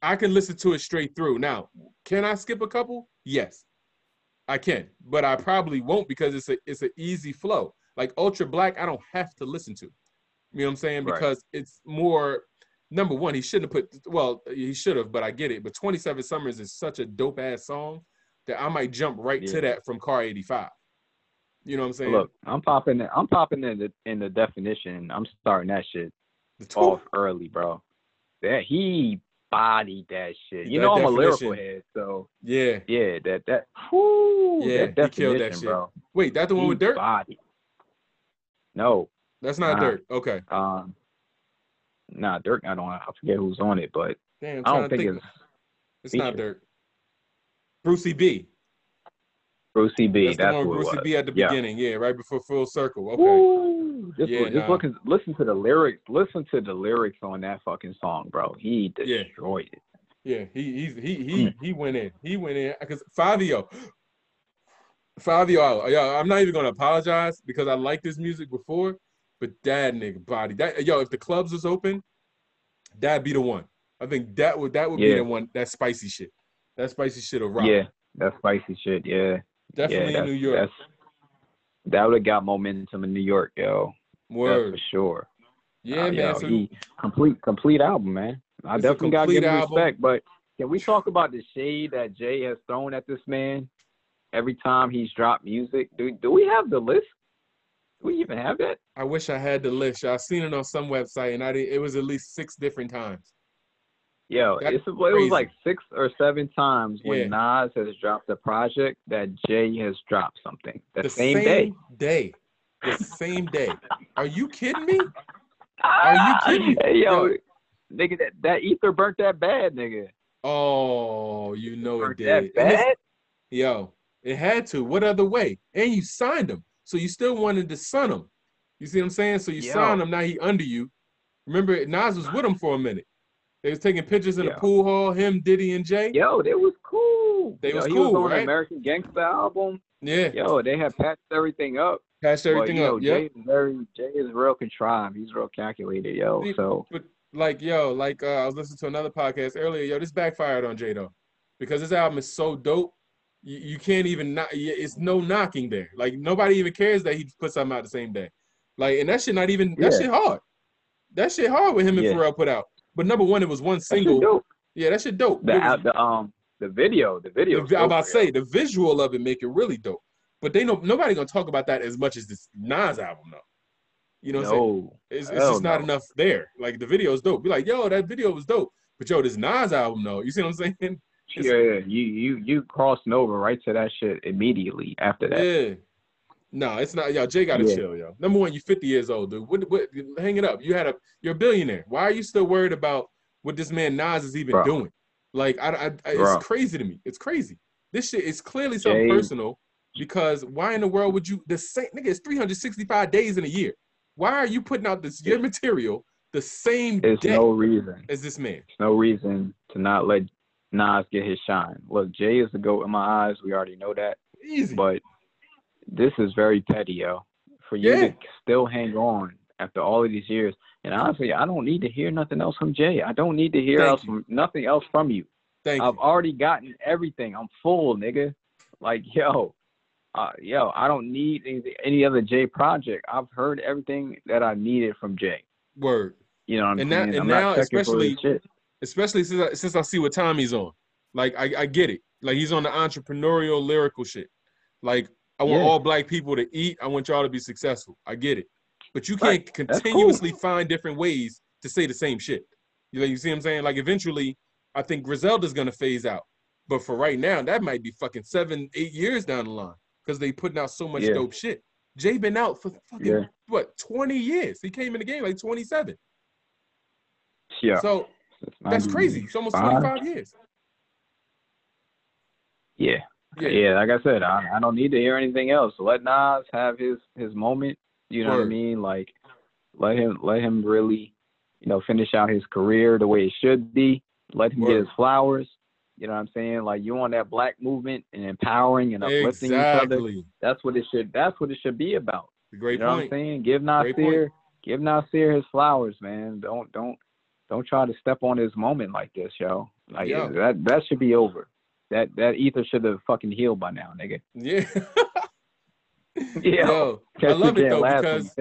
A: I can listen to it straight through. Now, can I skip a couple? Yes, I can, but I probably won't because it's a it's an easy flow. Like Ultra Black, I don't have to listen to. You know what I'm saying? Because right. it's more number one, he shouldn't have put well, he should have, but I get it. But 27 Summers is such a dope ass song that I might jump right yeah. to that from Car 85. You know what I'm saying?
B: Look, I'm popping. The, I'm popping in the in the definition. I'm starting that shit off early, bro. That he bodied that shit. You that know I'm definition. a lyrical head, so
A: yeah,
B: yeah. That that. Whew, yeah, that killed that shit, bro.
A: Wait, that the one he with Durk?
B: Body. No,
A: that's not nah. Durk. Okay.
B: Um, nah, Durk. I don't. I forget who's on it, but Damn, I don't think, think, it's.
A: It's featured. not Durk. Brucey B.
B: Brucey B. That's,
A: that's
B: the
A: one Brucey B at the yeah. beginning. Yeah, right before Full Circle. Okay.
B: Just, yeah, just nah. listen, listen to the lyrics. Listen to the lyrics on that fucking song, bro. He destroyed
A: yeah. it. Yeah, he he he he mm. he went in. He went in because Fivio, Fivio. Yo, I'm not even gonna apologize because I liked this music before, but that nigga body. That yo, if the clubs was open, that'd be the one. I think that would that would yeah. be the one. That spicy shit. That spicy shit will rock.
B: Yeah, that spicy shit. Yeah.
A: Definitely
B: yeah,
A: in New York.
B: That would have got momentum in New York, yo. Word. That's for sure.
A: Yeah, uh, man.
B: Yo, so he, complete complete album, man. I definitely gotta give him respect. But can we talk about the shade that Jay has thrown at this man every time he's dropped music? Do do we have the list? Do we even have that?
A: I wish I had the list. I've seen it on some website, and I did, it was at least six different times.
B: Yo, it's, it was like six or seven times when yeah. Nas has dropped a project that Jay has dropped something the, the same, same, day.
A: Day, the same day. Are you kidding me? <laughs> Are you kidding me?
B: Hey, yo, yo, nigga, that, that ether burnt that bad, nigga.
A: Oh, you know it, it did. That bad? Yo, it had to. What other way? And you signed him, so you still wanted to son him. You see what I'm saying? So you yo. signed him. Now he under you. Remember, Nas was with him for a minute. They was taking pictures in the pool hall, him, Diddy, and Jay.
B: Yo, they was cool.
A: They
B: Yo,
A: was cool,
B: was on
A: right?
B: American Gangster album.
A: Yeah.
B: Yo, they had patched everything up.
A: Patched everything
B: but,
A: up.
B: Yo, Jay is very Jay is real contrived. He's real calculated, yo. See, so
A: but like yo, like uh, I was listening to another podcast earlier. Yo, this backfired on Jay though, because this album is so dope. You, you can't even not. It's no knocking there. Like nobody even cares that he put something out the same day. Like and that shit not even that shit hard. That shit hard with him and yeah. Pharrell put out. But number one, it was one single. Yeah, that shit dope.
B: The, was, the um the video, the video.
A: The, I'm about to say the visual of it make it really dope. But they know nobody gonna talk about that as much as this Nas album though. You know what no, I'm saying? It's, it's just not enough there. Like the video is dope. Be like, yo, that video was dope. But yo, this Nas album though. You see what I'm saying?
B: Yeah, yeah, you you you crossing over right to that shit immediately after that.
A: Yeah. No, it's not. Yo, Jay gotta yeah. chill, yo. Number one, you're 50 years old, dude. What, what, hang it up. You had a, you're a billionaire. Why are you still worried about what this man Nas is even Bro. doing? Like, I, I, I it's crazy to me. It's crazy. This shit is clearly something Jay. personal. Because why in the world would you? The same nigga. It's 365 days in a year. Why are you putting out this year material the same
B: There's no reason
A: as this man?
B: There's no reason to not let Nas get his shine. Look, Jay is the goat in my eyes. We already know that.
A: Easy.
B: But this is very petty, yo. For you yeah. to still hang on after all of these years. And honestly, I don't need to hear nothing else from Jay. I don't need to hear else from, nothing else from you.
A: Thank
B: I've
A: you.
B: already gotten everything. I'm full, nigga. Like, yo, uh, yo, I don't need any, any other Jay project. I've heard everything that I needed from Jay.
A: Word.
B: You know what I'm
A: and
B: saying?
A: That, and now, especially, especially since I, since I see what he's on. Like, I, I get it. Like, he's on the entrepreneurial, lyrical shit. Like, I want yeah. all black people to eat. I want y'all to be successful. I get it. But you can't right. continuously cool. find different ways to say the same shit. You know, you see what I'm saying? Like eventually, I think Griselda's gonna phase out. But for right now, that might be fucking seven, eight years down the line because they putting out so much yeah. dope shit. Jay been out for fucking yeah. what 20 years. He came in the game like 27.
B: Yeah.
A: So that's crazy. It's almost 25 years.
B: Yeah. Yeah. yeah, like I said, I, I don't need to hear anything else. Let Nas have his his moment. You know Word. what I mean? Like, let him let him really, you know, finish out his career the way it should be. Let him Word. get his flowers. You know what I'm saying? Like you want that black movement and empowering and uplifting exactly. each other. That's what it should. That's what it should be about.
A: Great
B: you know
A: point.
B: what I'm saying? Give Nasir, give Nasir his flowers, man. Don't don't don't try to step on his moment like this, yo. Like yeah. that that should be over. That that ether should have fucking healed by now, nigga.
A: Yeah. <laughs>
B: yeah.
A: Yo, I love it though because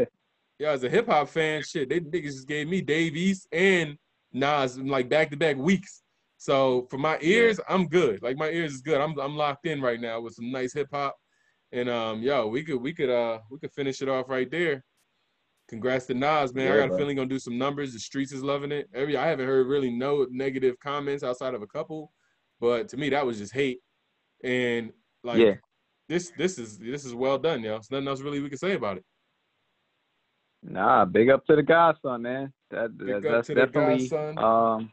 A: yeah, as a hip hop fan, shit, they niggas just gave me Dave East and Nas like back to back weeks. So for my ears, yeah. I'm good. Like my ears is good. I'm I'm locked in right now with some nice hip hop. And um, yo, we could we could uh we could finish it off right there. Congrats to Nas, man. Yeah, I got bro. a feeling gonna do some numbers. The streets is loving it. Every I haven't heard really no negative comments outside of a couple, but to me that was just hate. And like yeah. this this is this is well done, yo. There's nothing else really we can say about it.
B: Nah, big up to the godson, man. That, that that's definitely um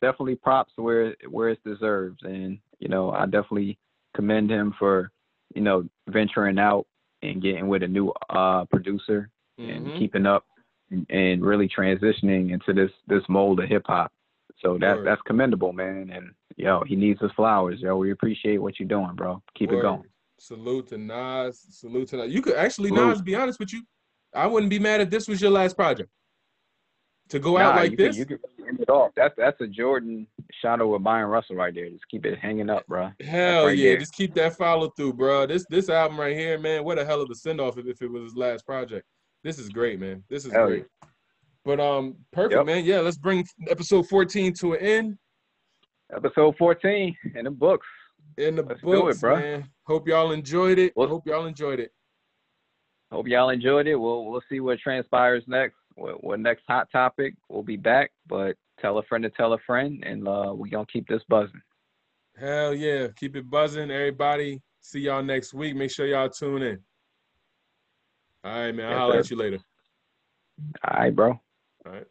B: definitely props where where it's deserved, and you know I definitely commend him for you know venturing out and getting with a new uh producer mm-hmm. and keeping up and, and, really transitioning into this this mold of hip hop. So that that's commendable, man. And yo, he needs his flowers, yo. We appreciate what you're doing, bro. Keep Word. it going.
A: Salute to Nas. Salute to Nas. You could actually, Salute. Nas, be honest with you. I wouldn't be mad if this was your last project. To go nah, out like
B: you
A: this.
B: Could, you could end it off. That's that's a Jordan shadow with Bryon Russell right there. Just keep it hanging up, bro.
A: Hell
B: right
A: yeah, there. just keep that follow through, bro. This this album right here, man. What a hell of a send off if, if it was his last project. This is great, man. This is hell great. Yeah. But um, perfect, yep. man. Yeah, let's bring episode 14 to an end.
B: Episode 14 in the books.
A: In the let's books, it, bro. man. Hope y'all enjoyed it. Well, hope y'all enjoyed it.
B: Hope y'all enjoyed it. We'll we'll see what transpires next. What, what next hot topic? We'll be back, but tell a friend to tell a friend, and uh, we gonna keep this buzzing.
A: Hell yeah, keep it buzzing, everybody. See y'all next week. Make sure y'all tune in. All right, man. I'll yes, holler sir. at you later.
B: All right, bro.
A: All right.